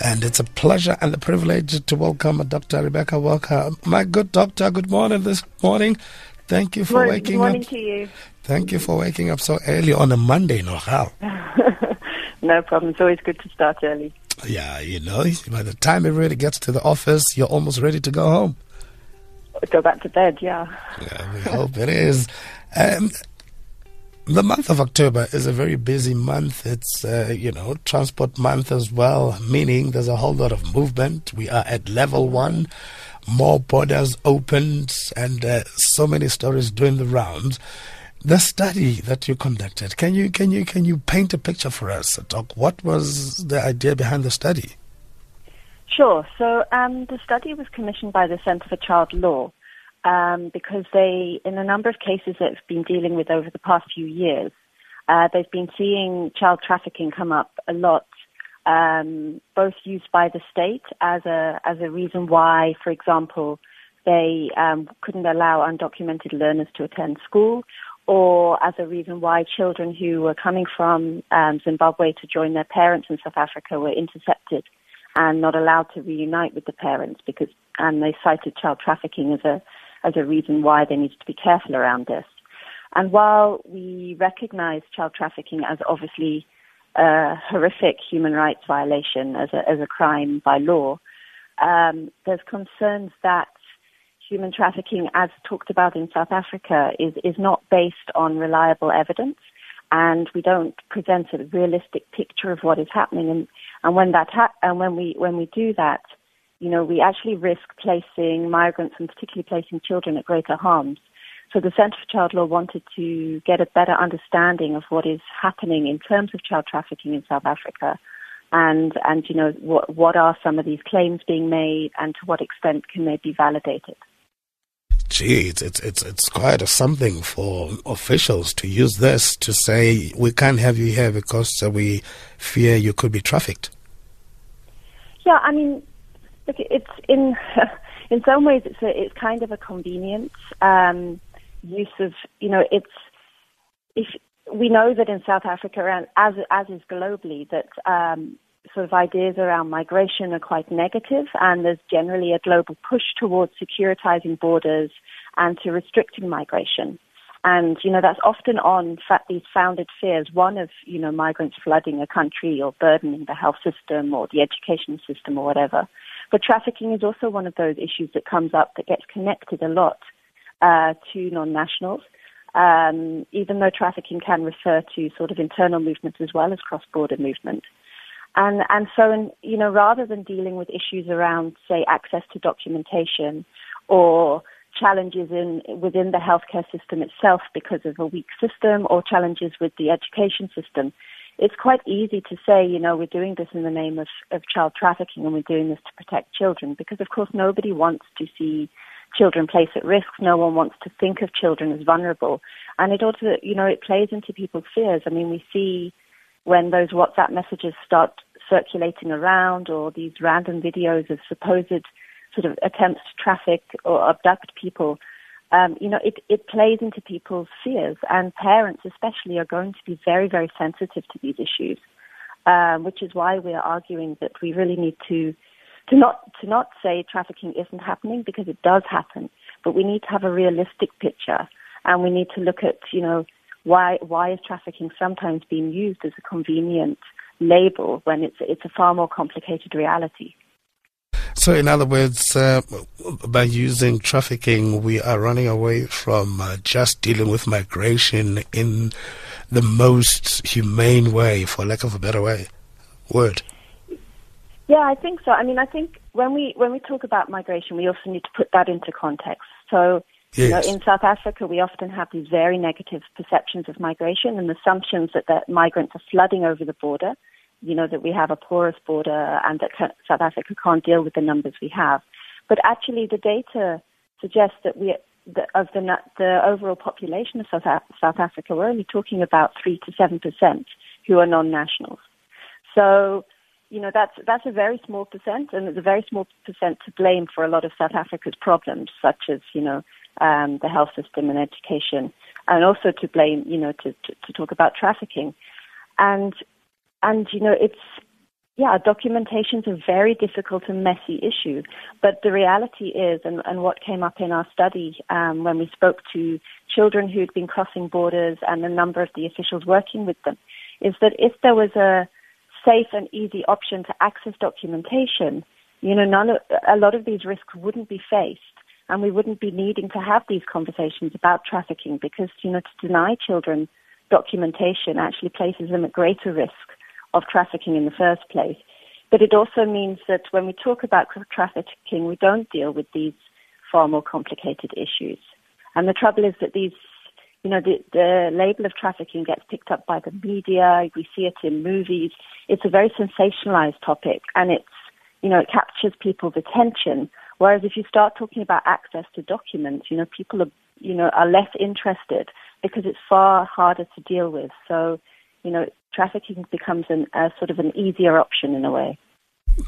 And it's a pleasure and a privilege to welcome Dr. Rebecca Walker. My good doctor, good morning this morning. Thank you for morning, waking good morning up. to you. Thank you for waking up so early on a Monday, no how? no problem. It's always good to start early. Yeah, you know, by the time everybody gets to the office, you're almost ready to go home. Go back to bed, yeah. Yeah, we hope it is. Um, the month of October is a very busy month. It's, uh, you know, transport month as well, meaning there's a whole lot of movement. We are at level one, more borders opened, and uh, so many stories doing the rounds. The study that you conducted, can you can you can you paint a picture for us, Doc? What was the idea behind the study? Sure. So um, the study was commissioned by the Centre for Child Law um, because they, in a number of cases that have been dealing with over the past few years, uh, they've been seeing child trafficking come up a lot, um, both used by the state as a as a reason why, for example, they um, couldn't allow undocumented learners to attend school, or as a reason why children who were coming from um, Zimbabwe to join their parents in South Africa were intercepted and not allowed to reunite with the parents because and they cited child trafficking as a as a reason why they needed to be careful around this. And while we recognize child trafficking as obviously a horrific human rights violation as a as a crime by law, um, there's concerns that human trafficking, as talked about in South Africa, is, is not based on reliable evidence, and we don't present a realistic picture of what is happening. And, and when that ha- and when we when we do that, you know, we actually risk placing migrants and particularly placing children at greater harms. So the Centre for Child Law wanted to get a better understanding of what is happening in terms of child trafficking in South Africa and and you know what what are some of these claims being made and to what extent can they be validated gee, it's, it's, it's, it's quite a something for officials to use this to say, we can't have you here because we fear you could be trafficked. Yeah, I mean, look, it's in, in some ways, it's, a, it's kind of a convenient um, use of, you know, it's, if we know that in South Africa, and as, as is globally, that um, sort of ideas around migration are quite negative, and there's generally a global push towards securitizing borders and to restricting migration. And, you know, that's often on these founded fears, one of, you know, migrants flooding a country or burdening the health system or the education system or whatever. But trafficking is also one of those issues that comes up that gets connected a lot uh, to non-nationals. Um, even though trafficking can refer to sort of internal movement as well as cross-border movement. And, and so, in, you know, rather than dealing with issues around, say, access to documentation or challenges in, within the healthcare system itself because of a weak system or challenges with the education system, it's quite easy to say, you know, we're doing this in the name of, of child trafficking and we're doing this to protect children because, of course, nobody wants to see children placed at risk. No one wants to think of children as vulnerable. And it also, you know, it plays into people's fears. I mean, we see when those WhatsApp messages start circulating around or these random videos of supposed sort of attempts to traffic or abduct people, um, you know, it, it plays into people's fears and parents especially are going to be very, very sensitive to these issues, um, which is why we are arguing that we really need to, to not, to not say trafficking isn't happening because it does happen, but we need to have a realistic picture and we need to look at, you know, why why is trafficking sometimes being used as a convenient label when it's it's a far more complicated reality? So, in other words, uh, by using trafficking, we are running away from uh, just dealing with migration in the most humane way, for lack of a better way word. Yeah, I think so. I mean, I think when we when we talk about migration, we also need to put that into context. So, yes. you know, in South Africa, we often have these very negative perceptions of migration and assumptions that, that migrants are flooding over the border you know, that we have a porous border and that South Africa can't deal with the numbers we have. But actually, the data suggests that we, the, of the, the overall population of South, South Africa, we're only talking about 3 to 7% who are non-nationals. So, you know, that's, that's a very small percent, and it's a very small percent to blame for a lot of South Africa's problems, such as, you know, um, the health system and education, and also to blame, you know, to, to, to talk about trafficking. And and you know it's yeah, documentation is a very difficult and messy issue. But the reality is, and, and what came up in our study um, when we spoke to children who'd been crossing borders and a number of the officials working with them, is that if there was a safe and easy option to access documentation, you know, none of, a lot of these risks wouldn't be faced and we wouldn't be needing to have these conversations about trafficking because, you know, to deny children documentation actually places them at greater risk of trafficking in the first place. But it also means that when we talk about trafficking, we don't deal with these far more complicated issues. And the trouble is that these, you know, the, the label of trafficking gets picked up by the media. We see it in movies. It's a very sensationalized topic, and it's, you know, it captures people's attention. Whereas if you start talking about access to documents, you know, people are, you know, are less interested because it's far harder to deal with. So, you know, trafficking becomes an, a sort of an easier option in a way.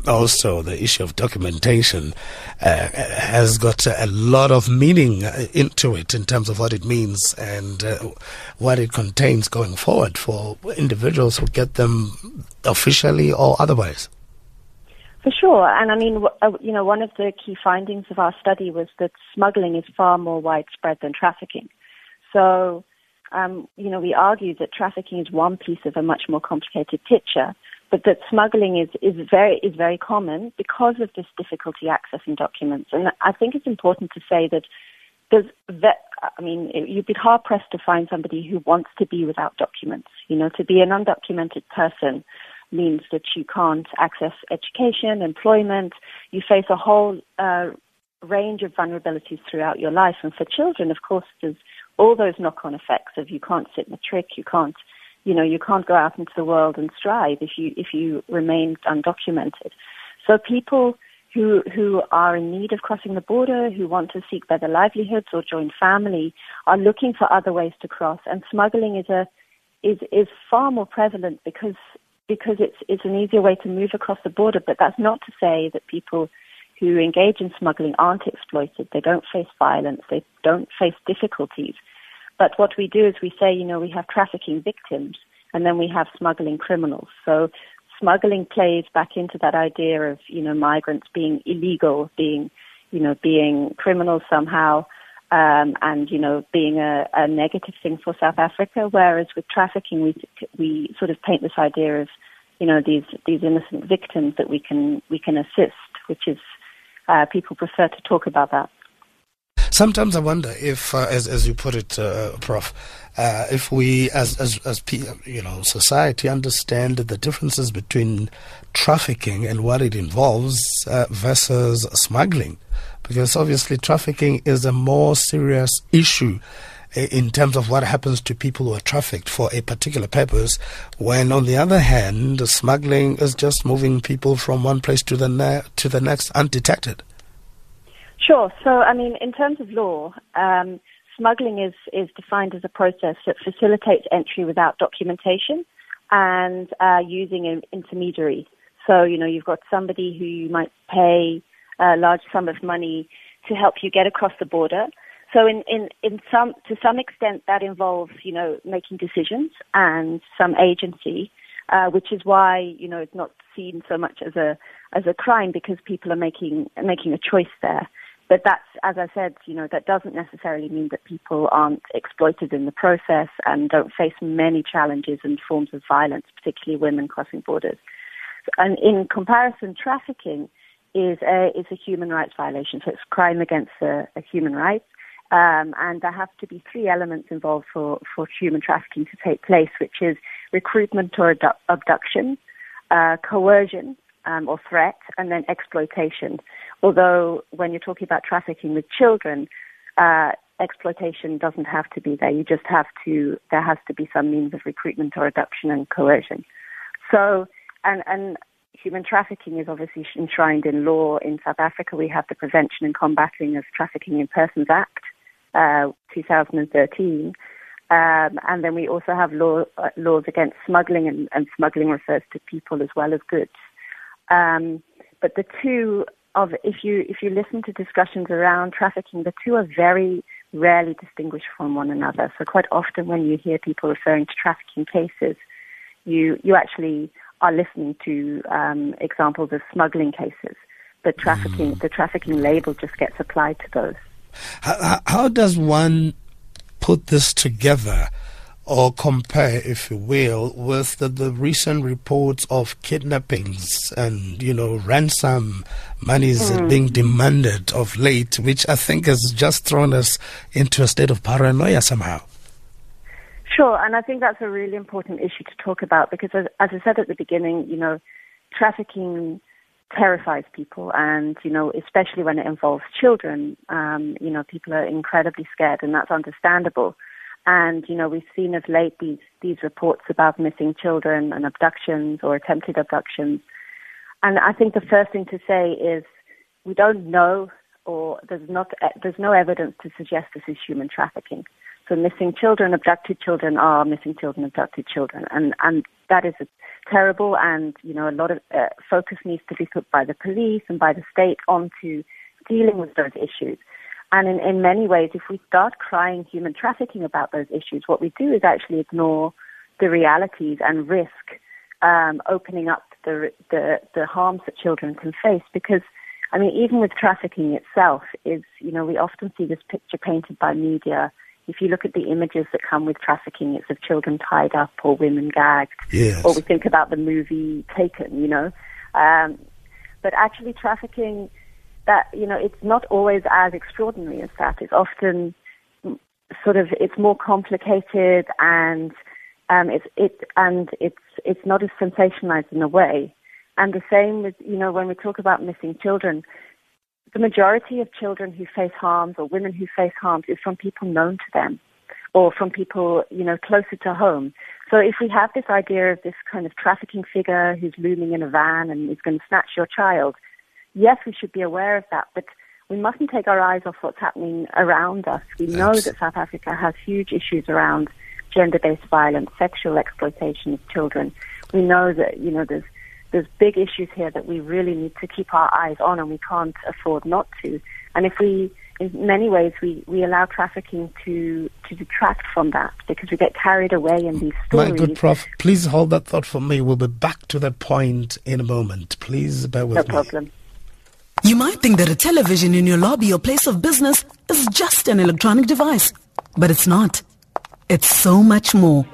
Also, the issue of documentation uh, has got a lot of meaning uh, into it in terms of what it means and uh, what it contains going forward for individuals who get them officially or otherwise. For sure, and I mean, uh, you know, one of the key findings of our study was that smuggling is far more widespread than trafficking. So, um, you know, we argue that trafficking is one piece of a much more complicated picture, but that smuggling is, is very is very common because of this difficulty accessing documents. And I think it's important to say that there's that, I mean, you'd be hard pressed to find somebody who wants to be without documents. You know, to be an undocumented person means that you can't access education, employment. You face a whole uh, range of vulnerabilities throughout your life. And for children, of course, there's all those knock-on effects of you can't sit in the trick, you can't, you know, you can't go out into the world and strive if you if you remain undocumented. So people who who are in need of crossing the border, who want to seek better livelihoods or join family, are looking for other ways to cross. And smuggling is a is is far more prevalent because because it's it's an easier way to move across the border. But that's not to say that people who engage in smuggling aren't exploited. They don't face violence. They don't face difficulties. But what we do is we say, you know, we have trafficking victims and then we have smuggling criminals. So smuggling plays back into that idea of, you know, migrants being illegal, being, you know, being criminals somehow, um, and, you know, being a, a negative thing for South Africa. Whereas with trafficking, we, we sort of paint this idea of, you know, these, these innocent victims that we can, we can assist, which is uh, people prefer to talk about that. Sometimes I wonder if, uh, as as you put it, uh, Prof, uh, if we, as as as you know, society understand the differences between trafficking and what it involves uh, versus smuggling, because obviously trafficking is a more serious issue in terms of what happens to people who are trafficked for a particular purpose, when on the other hand, smuggling is just moving people from one place to the ne- to the next undetected. Sure. So, I mean, in terms of law, um, smuggling is is defined as a process that facilitates entry without documentation and uh, using an intermediary. So, you know, you've got somebody who you might pay a large sum of money to help you get across the border so in, in, in some, to some extent that involves, you know, making decisions and some agency, uh, which is why, you know, it's not seen so much as a, as a crime because people are making, making a choice there. But that's, as I said, you know, that doesn't necessarily mean that people aren't exploited in the process and don't face many challenges and forms of violence, particularly women crossing borders. And in comparison, trafficking is a, is a human rights violation. So it's crime against a, a human rights. Um, and there have to be three elements involved for, for human trafficking to take place, which is recruitment or abduction, uh, coercion um, or threat, and then exploitation. Although when you're talking about trafficking with children, uh, exploitation doesn't have to be there. You just have to, there has to be some means of recruitment or abduction and coercion. So, and, and human trafficking is obviously enshrined in law. In South Africa, we have the Prevention and Combating of Trafficking in Persons Act, uh, 2013. Um, and then we also have law, uh, laws against smuggling, and, and, smuggling refers to people as well as goods. Um, but the two of, if you if you listen to discussions around trafficking, the two are very rarely distinguished from one another. So quite often, when you hear people referring to trafficking cases, you you actually are listening to um, examples of smuggling cases. The trafficking, mm. the trafficking label just gets applied to those. How, how does one put this together? or compare, if you will, with the, the recent reports of kidnappings and, you know, ransom monies mm. being demanded of late, which I think has just thrown us into a state of paranoia somehow. Sure, and I think that's a really important issue to talk about because, as, as I said at the beginning, you know, trafficking terrifies people, and you know, especially when it involves children, um, you know, people are incredibly scared, and that's understandable. And, you know, we've seen of late these, these reports about missing children and abductions or attempted abductions. And I think the first thing to say is we don't know or there's not, there's no evidence to suggest this is human trafficking. So missing children, abducted children are missing children, abducted children. And, and that is terrible and, you know, a lot of uh, focus needs to be put by the police and by the state onto dealing with those issues. And in, in many ways, if we start crying human trafficking about those issues, what we do is actually ignore the realities and risk um, opening up the, the, the harms that children can face. Because, I mean, even with trafficking itself, is you know we often see this picture painted by media. If you look at the images that come with trafficking, it's of children tied up or women gagged. Yes. Or we think about the movie Taken, you know. Um, but actually, trafficking that you know it's not always as extraordinary as that. It's often sort of it's more complicated and um, it's it and it's it's not as sensationalized in a way. And the same with you know when we talk about missing children, the majority of children who face harms or women who face harms is from people known to them or from people you know closer to home. So if we have this idea of this kind of trafficking figure who's looming in a van and is going to snatch your child, yes, we should be aware of that, but we mustn't take our eyes off what's happening around us. We know that South Africa has huge issues around gender-based violence, sexual exploitation of children. We know that you know there's there's big issues here that we really need to keep our eyes on, and we can't afford not to. And if we, in many ways, we, we allow trafficking to to detract from that because we get carried away in these stories. My good Prof, please hold that thought for me. We'll be back to that point in a moment. Please bear with no me. No problem. You might think that a television in your lobby or place of business is just an electronic device, but it's not. It's so much more.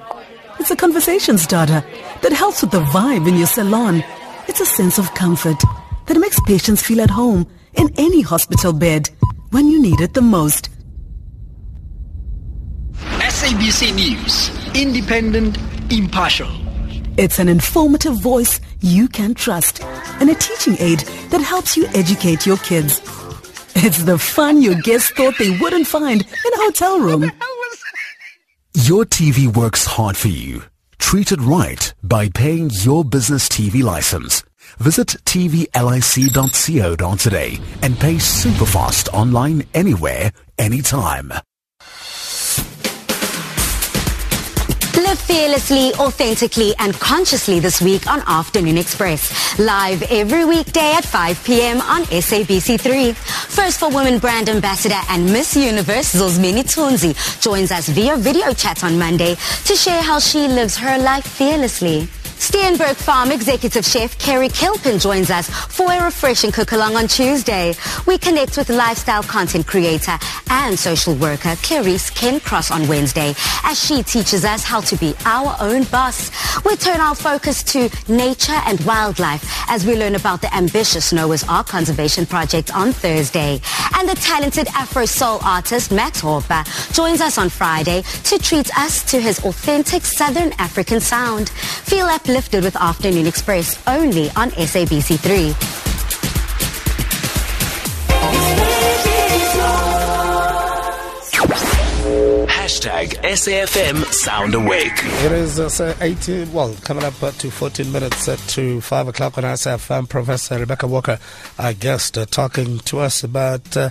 It's a conversation starter that helps with the vibe in your salon. It's a sense of comfort that makes patients feel at home in any hospital bed when you need it the most. SABC News, independent, impartial. It's an informative voice you can trust and a teaching aid that helps you educate your kids. It's the fun your guests thought they wouldn't find in a hotel room. Your TV works hard for you. Treat it right by paying your business TV license. Visit tvlic.co today and pay super fast online anywhere, anytime. Live fearlessly, authentically, and consciously this week on Afternoon Express. Live every weekday at 5 p.m. on SABC3. First for Women Brand Ambassador and Miss Universe, Zozibini Tunzi, joins us via video chat on Monday to share how she lives her life fearlessly. Steenberg Farm Executive Chef Kerry Kilpin joins us for a refreshing cook-along on Tuesday. We connect with lifestyle content creator and social worker Clarice Ken Cross on Wednesday as she teaches us how to be our own boss. We turn our focus to nature and wildlife as we learn about the ambitious Noah's Ark Conservation Project on Thursday. And the talented Afro soul artist Max Hoba joins us on Friday to treat us to his authentic Southern African sound. Feel up uplifted with Afternoon Express only on SABC3. Hashtag SAFM Sound Awake. It is uh, 18, well, coming up uh, to 14 minutes uh, to 5 o'clock on SAFM. Professor Rebecca Walker, our guest, uh, talking to us about uh,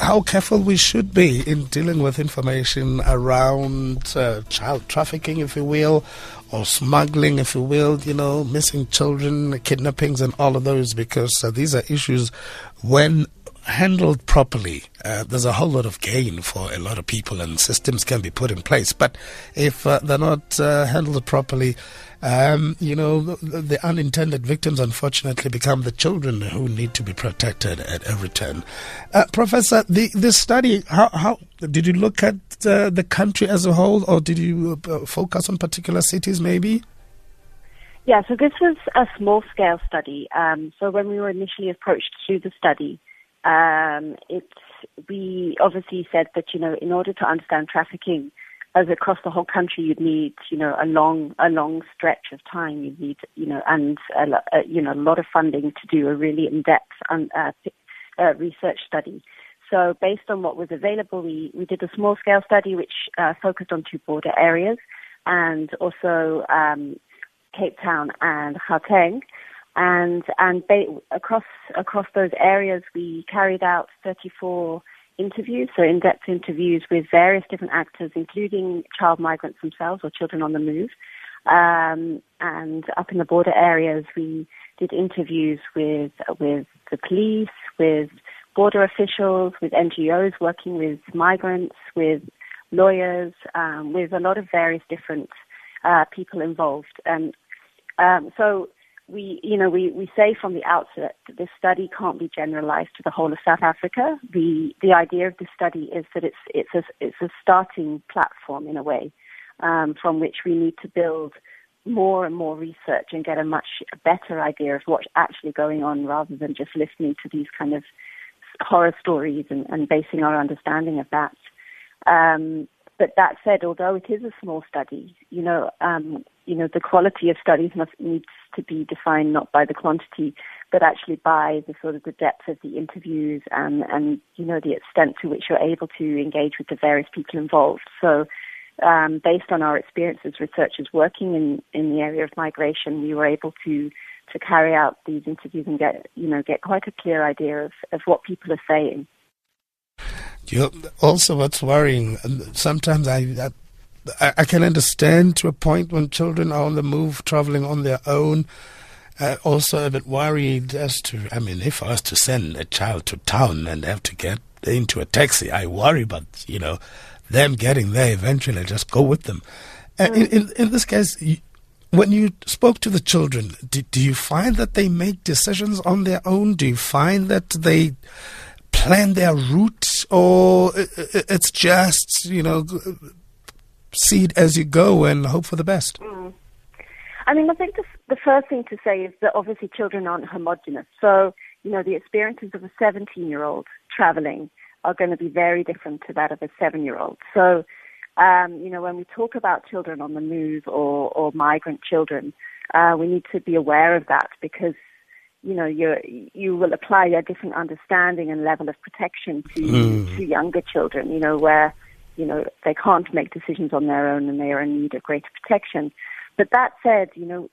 how careful we should be in dealing with information around uh, child trafficking, if you will, or smuggling, if you will, you know, missing children, kidnappings, and all of those, because uh, these are issues when handled properly, uh, there's a whole lot of gain for a lot of people, and systems can be put in place. But if uh, they're not uh, handled properly, um, you know, the, the, unintended victims unfortunately become the children who need to be protected at every turn. Uh, Professor, the this study, how, how did you look at uh, the country as a whole, or did you uh, focus on particular cities, maybe? Yeah, so this was a small scale study. Um, so when we were initially approached to the study, um, we obviously said that, you know, in order to understand trafficking as across the whole country, you'd need, you know, a long, a long stretch of time. You'd need, you know, and, a, a, you know, a lot of funding to do a really in-depth um, uh, uh, research study. So based on what was available, we, we did a small scale study which uh, focused on two border areas and also um, Cape Town and Gauteng. And, and ba- across, across those areas, we carried out 34 interviews, so in-depth interviews with various different actors, including child migrants themselves or children on the move. Um, and up in the border areas, we did interviews with with the police, with border officials, with NGOs working with migrants, with lawyers, um, with a lot of various different uh, people involved. And um, so we, you know, we, we say from the outset that this study can't be generalized to the whole of South Africa. The, the idea of the study is that it's, it's, a, it's a starting platform in a way um, from which we need to build more and more research and get a much better idea of what's actually going on rather than just listening to these kind of horror stories and, and basing our understanding of that. Um, but that said, although it is a small study, you know, um, you know, the quality of studies must needs to be defined not by the quantity, but actually by the sort of the depth of the interviews and and you know the extent to which you're able to engage with the various people involved. So. Um, based on our experience as researchers working in, in the area of migration, we were able to to carry out these interviews and get you know get quite a clear idea of, of what people are saying. You also, what's worrying, sometimes I, I, I can understand to a point when children are on the move, traveling on their own. Uh, also a bit worried as to, I mean, if I was to send a child to town and have to get into a taxi, I worry about, you know, them getting there eventually. I just go with them. Uh, in, in, in, this case, you, when you spoke to the children, do, do you find that they make decisions on their own? Do you find that they plan their route, or it's just you know see it as you go and hope for the best? Mm. I mean, I think the, the first thing to say is that obviously children aren't homogenous. So, you know, the experiences of a 17 year old traveling are going to be very different to that of a seven year old. So, um, you know, when we talk about children on the move or, or migrant children, uh, we need to be aware of that because you know, you you will apply a different understanding and level of protection to mm. to younger children. You know, where you know they can't make decisions on their own and they are in need of greater protection. But that said, you know,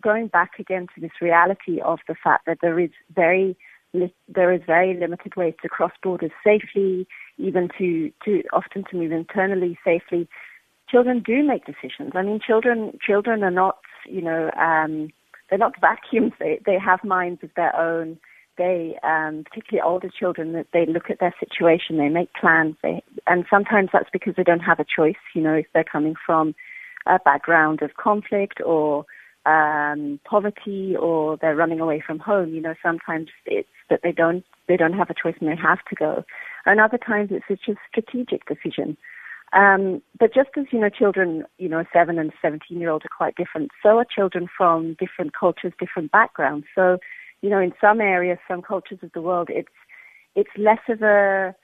going back again to this reality of the fact that there is very there is very limited ways to cross borders safely, even to to often to move internally safely. Children do make decisions. I mean, children children are not, you know. Um, they're not vacuums. They they have minds of their own. They, um, particularly older children, that they look at their situation, they make plans, they, and sometimes that's because they don't have a choice. You know, if they're coming from a background of conflict or um, poverty, or they're running away from home. You know, sometimes it's that they don't they don't have a choice and they have to go, and other times it's just a strategic decision. Um, but just as, you know, children, you know, seven and 17 year old are quite different, so are children from different cultures, different backgrounds. So, you know, in some areas, some cultures of the world, it's, it's less of a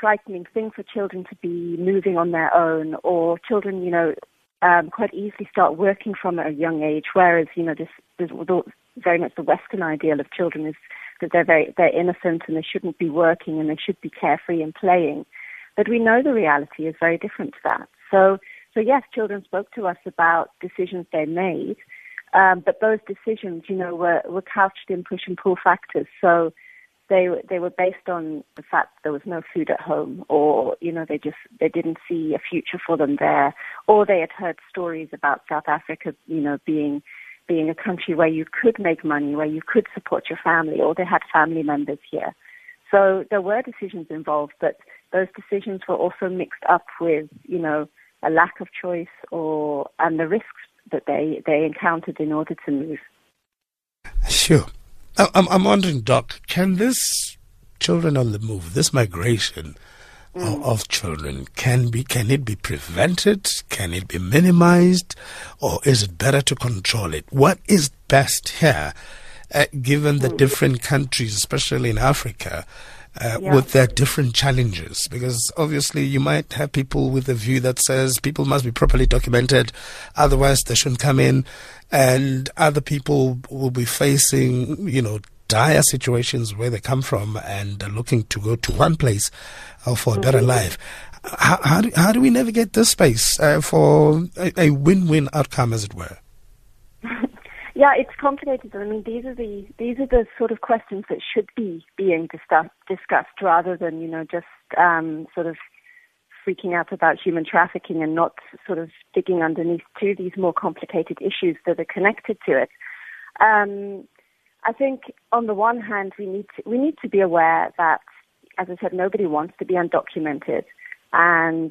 frightening thing for children to be moving on their own or children, you know, um, quite easily start working from a young age, whereas, you know, this, this very much the Western ideal of children is that they're very, they're innocent and they shouldn't be working and they should be carefree and playing. But we know the reality is very different to that. So, so yes, children spoke to us about decisions they made, um, but those decisions, you know, were, were couched in push and pull factors. So they they were based on the fact there was no food at home, or you know, they just they didn't see a future for them there, or they had heard stories about South Africa, you know, being being a country where you could make money, where you could support your family, or they had family members here. So there were decisions involved, but those decisions were also mixed up with, you know, a lack of choice or and the risks that they, they encountered in order to move. Sure. I'm, I'm wondering, Doc, can this children on the move, this migration mm. of, of, children, can be can it be prevented? Can it be minimized, or is it better to control it? What is best here, uh, given the mm. different countries, especially in Africa? Uh, yeah. with their different challenges. Because obviously, you might have people with a view that says people must be properly documented, otherwise, they shouldn't come in. And other people will be facing, you know, dire situations where they come from and are looking to go to one place uh, for a better mm-hmm. life. How, how, do, how do we navigate this space uh, for a, a win-win outcome, as it were? Yeah, it's complicated. I mean, these are the these are the sort of questions that should be being discussed, discussed rather than you know just um, sort of freaking out about human trafficking and not sort of digging underneath to these more complicated issues that are connected to it. Um, I think on the one hand, we need to, we need to be aware that, as I said, nobody wants to be undocumented, and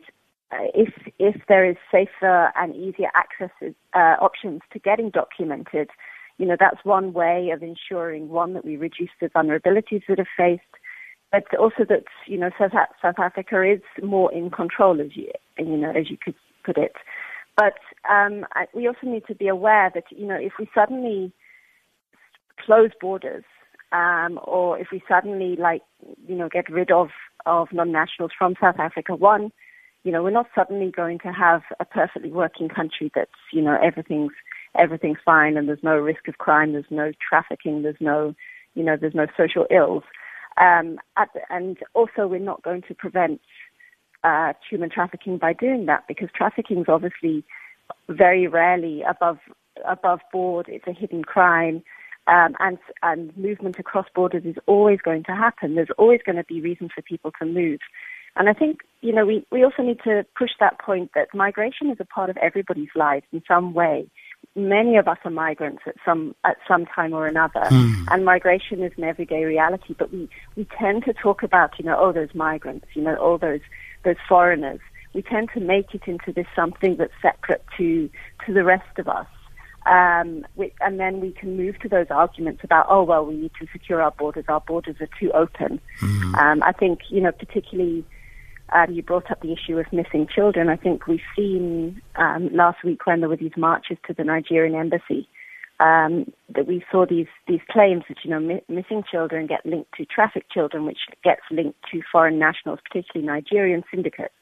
if if there is safer and easier access uh, options to getting documented, you know that's one way of ensuring one that we reduce the vulnerabilities that are faced, but also that you know South, South Africa is more in control, as you you know as you could put it. But um, I, we also need to be aware that you know if we suddenly close borders, um, or if we suddenly like you know get rid of of non-nationals from South Africa, one, you know, we're not suddenly going to have a perfectly working country that's you know everything's everything's fine and there's no risk of crime, there's no trafficking, there's no you know there's no social ills, um, the, and also we're not going to prevent uh, human trafficking by doing that because trafficking is obviously very rarely above above board. It's a hidden crime um, and and movement across borders is always going to happen. There's always going to be reason for people to move. And I think, you know, we, we also need to push that point that migration is a part of everybody's lives in some way. Many of us are migrants at some at some time or another, mm. and migration is an everyday reality. But we, we tend to talk about, you know, oh, those migrants, you know, all those those foreigners. We tend to make it into this something that's separate to to the rest of us. Um, we, and then we can move to those arguments about, oh, well, we need to secure our borders. Our borders are too open. Mm-hmm. Um, I think, you know, particularly um, you brought up the issue of missing children. I think we've seen um, last week when there were these marches to the Nigerian embassy um, that we saw these these claims that you know mi- missing children get linked to trafficked children, which gets linked to foreign nationals, particularly Nigerian syndicates.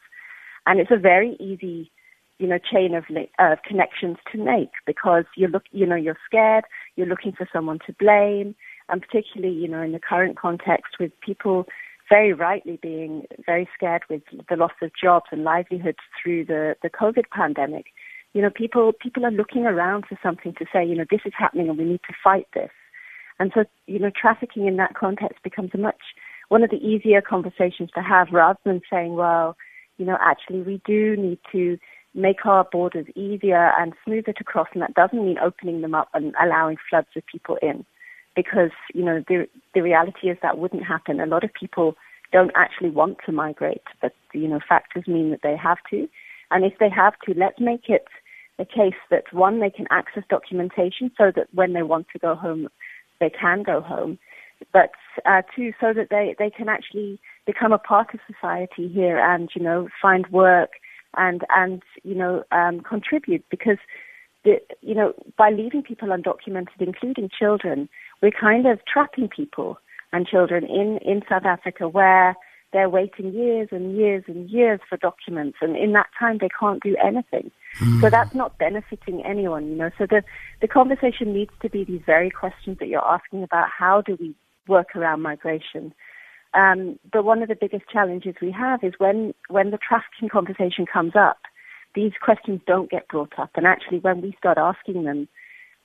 And it's a very easy you know, chain of, of connections to make because you look, you know, you're scared, you're looking for someone to blame, and particularly, you know, in the current context with people very rightly being very scared with the loss of jobs and livelihoods through the, the COVID pandemic. You know, people people are looking around for something to say, you know, this is happening and we need to fight this. And so, you know, trafficking in that context becomes a much one of the easier conversations to have rather than saying, well, you know, actually we do need to make our borders easier and smoother to cross, and that doesn't mean opening them up and allowing floods of people in, because you know the the reality is that wouldn't happen. A lot of people don't actually want to migrate, but you know factors mean that they have to, and if they have to, let's make it a case that one they can access documentation so that when they want to go home, they can go home, but uh, two so that they they can actually become a part of society here and you know find work and and you know um, contribute. Because the, you know by leaving people undocumented, including children, we're kind of trapping people and children in in South Africa where they're waiting years and years and years for documents, and in that time they can't do anything. Mm. So that's not benefiting anyone, you know. So the the conversation needs to be these very questions that you're asking about: how do we work around migration? Um, but one of the biggest challenges we have is when, when the trafficking conversation comes up, these questions don't get brought up. And actually, when we start asking them,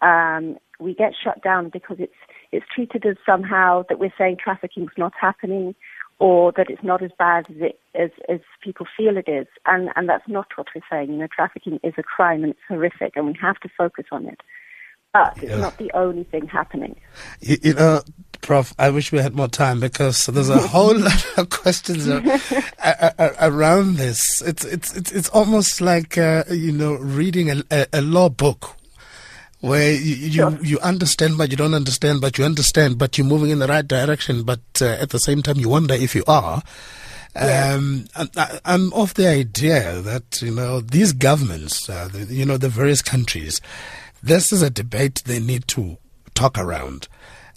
um, we get shut down because it's it's treated as somehow that we're saying trafficking's not happening, or that it's not as bad as it as, as people feel it is. And and that's not what we're saying. You know, trafficking is a crime and it's horrific, and we have to focus on it. But it's yeah. not the only thing happening. You, you know, Prof, I wish we had more time because there's a whole lot of questions around this. It's it's it's it's almost like uh, you know reading a, a, a, law book where you you, sure. you, understand but you don't understand but you understand but you're moving in the right direction but uh, at the same time you wonder if you are. Yeah. Um, I'm of the idea that you know these governments, uh, the, you know the various countries, this is a debate they need to talk around.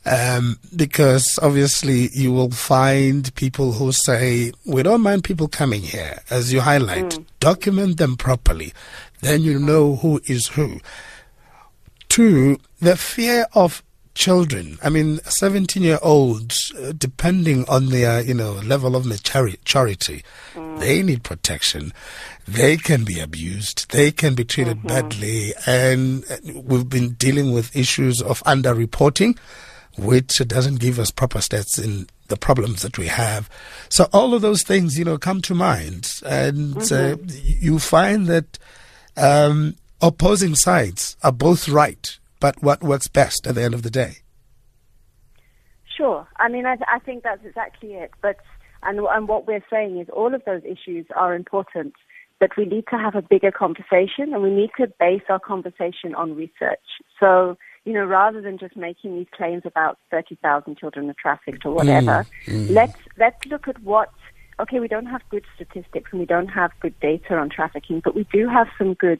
Um, because obviously you will find people who say, we don't mind people coming here, as you highlight. Mm. Document them properly. Then you know who is who. Two, the fear of children. I mean, 17 year olds, uh, depending on their, you know, level of maturity, mm. they need protection. They can be abused. They can be treated mm-hmm. badly. And uh, we've been dealing with issues of underreporting which doesn't give us proper stats in the problems that we have. So all of those things, you know, come to mind, and uh, mm-hmm. uh, you find that um, opposing sides are both right, but what works best at the end of the day? Sure. I mean, I, I think that's exactly it. But and, and what we're saying is all of those issues are important, but we need to have a bigger conversation, and we need to base our conversation on research. So you know, rather than just making these claims about 30,000 children are trafficked or whatever, mm, mm. let's let's look at what. Okay, we don't have good statistics and we don't have good data on trafficking, but we do have some good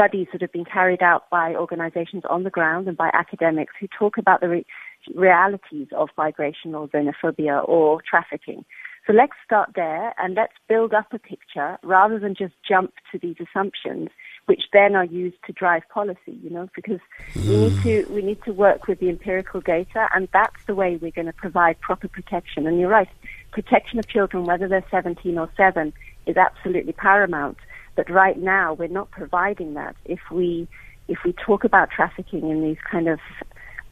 studies that have been carried out by organizations on the ground and by academics who talk about the re- realities of migration or xenophobia or trafficking. So let's start there and let's build up a picture rather than just jump to these assumptions which then are used to drive policy, you know, because mm. we need to we need to work with the empirical data and that's the way we're going to provide proper protection. And you're right, protection of children, whether they're 17 or 7, is absolutely paramount. But right now we're not providing that. If we if we talk about trafficking in these kind of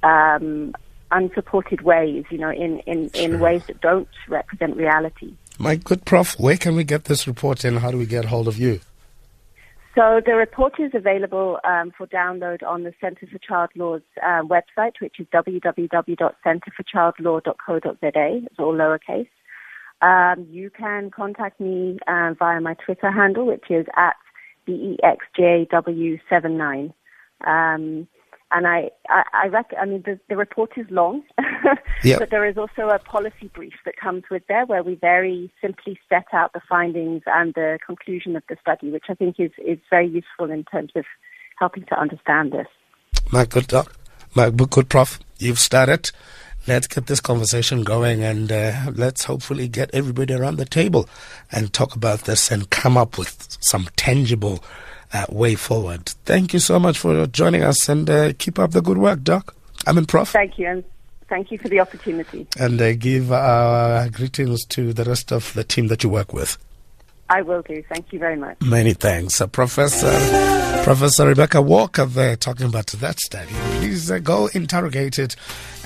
um, unsupported ways, you know, in, in, in sure. ways that don't represent reality. My good prof, where can we get this report and how do we get hold of you? So the report is available um, for download on the Centre for Child Law's uh, website, which is www.centreforchildlaw.co.za. It's all lowercase. Um, you can contact me uh, via my Twitter handle, which is at BEXJW79. Um, and I, I, I, rec- I mean, the, the report is long, yep. but there is also a policy brief that comes with there where we very simply set out the findings and the conclusion of the study, which I think is, is very useful in terms of helping to understand this. My good doc, my good prof, you've started. Let's get this conversation going and uh, let's hopefully get everybody around the table and talk about this and come up with some tangible uh, way forward. Thank you so much for joining us and uh, keep up the good work, Doc. I'm in Prof. Thank you. And thank you for the opportunity. And uh, give our greetings to the rest of the team that you work with. I will do. Thank you very much. Many thanks. Uh, Professor Professor Rebecca Walker there talking about that study. Please uh, go interrogate it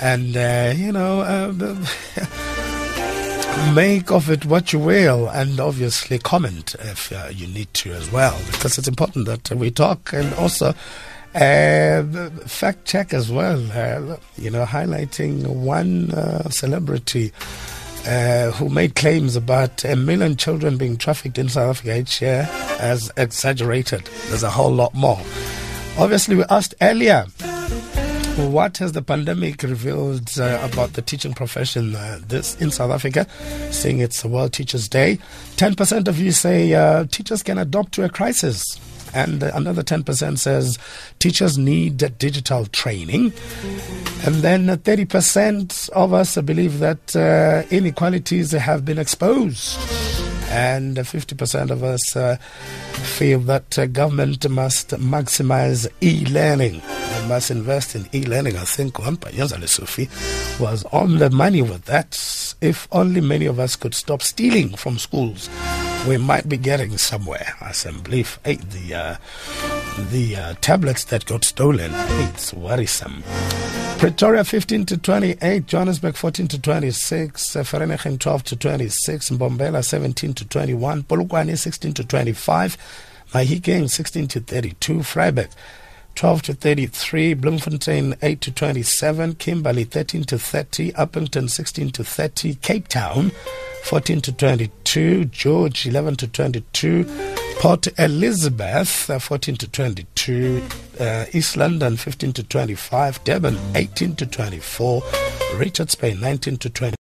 and, uh, you know, uh, make of it what you will, and obviously comment if uh, you need to as well, because it's important that we talk and also uh, fact check as well. You know, highlighting one celebrity. Uh, who made claims about a million children being trafficked in South Africa each year as exaggerated. There's a whole lot more. Obviously, we asked earlier what has the pandemic revealed uh, about the teaching profession uh, this in South Africa, seeing it's World Teachers Day? 10% of you say uh, teachers can adapt to a crisis. And another 10% says teachers need digital training. And then 30% of us believe that uh, inequalities have been exposed and 50% of us uh, feel that uh, government must maximize e-learning. They must invest in e-learning. I think Panyaza Lesufi was on the money with that. If only many of us could stop stealing from schools, we might be getting somewhere. I believe hey, the uh, the uh, tablets that got stolen. It's worrisome. Pretoria 15 to 28, Johannesburg 14 to 26, uh, 12 to 26, Mbombela 17 to 21, Polokwane 16 to 25, Mahikeng 16 to 32, Vryburg 12 to 33, Bloemfontein 8 to 27, Kimberley 13 to 30, Upington 16 to 30, Cape Town 14 to 22, George 11 to 22, Port Elizabeth uh, 14 to 22, uh, East London 15 to 25, Durban 18 to 24, Richards Bay 19 to 20.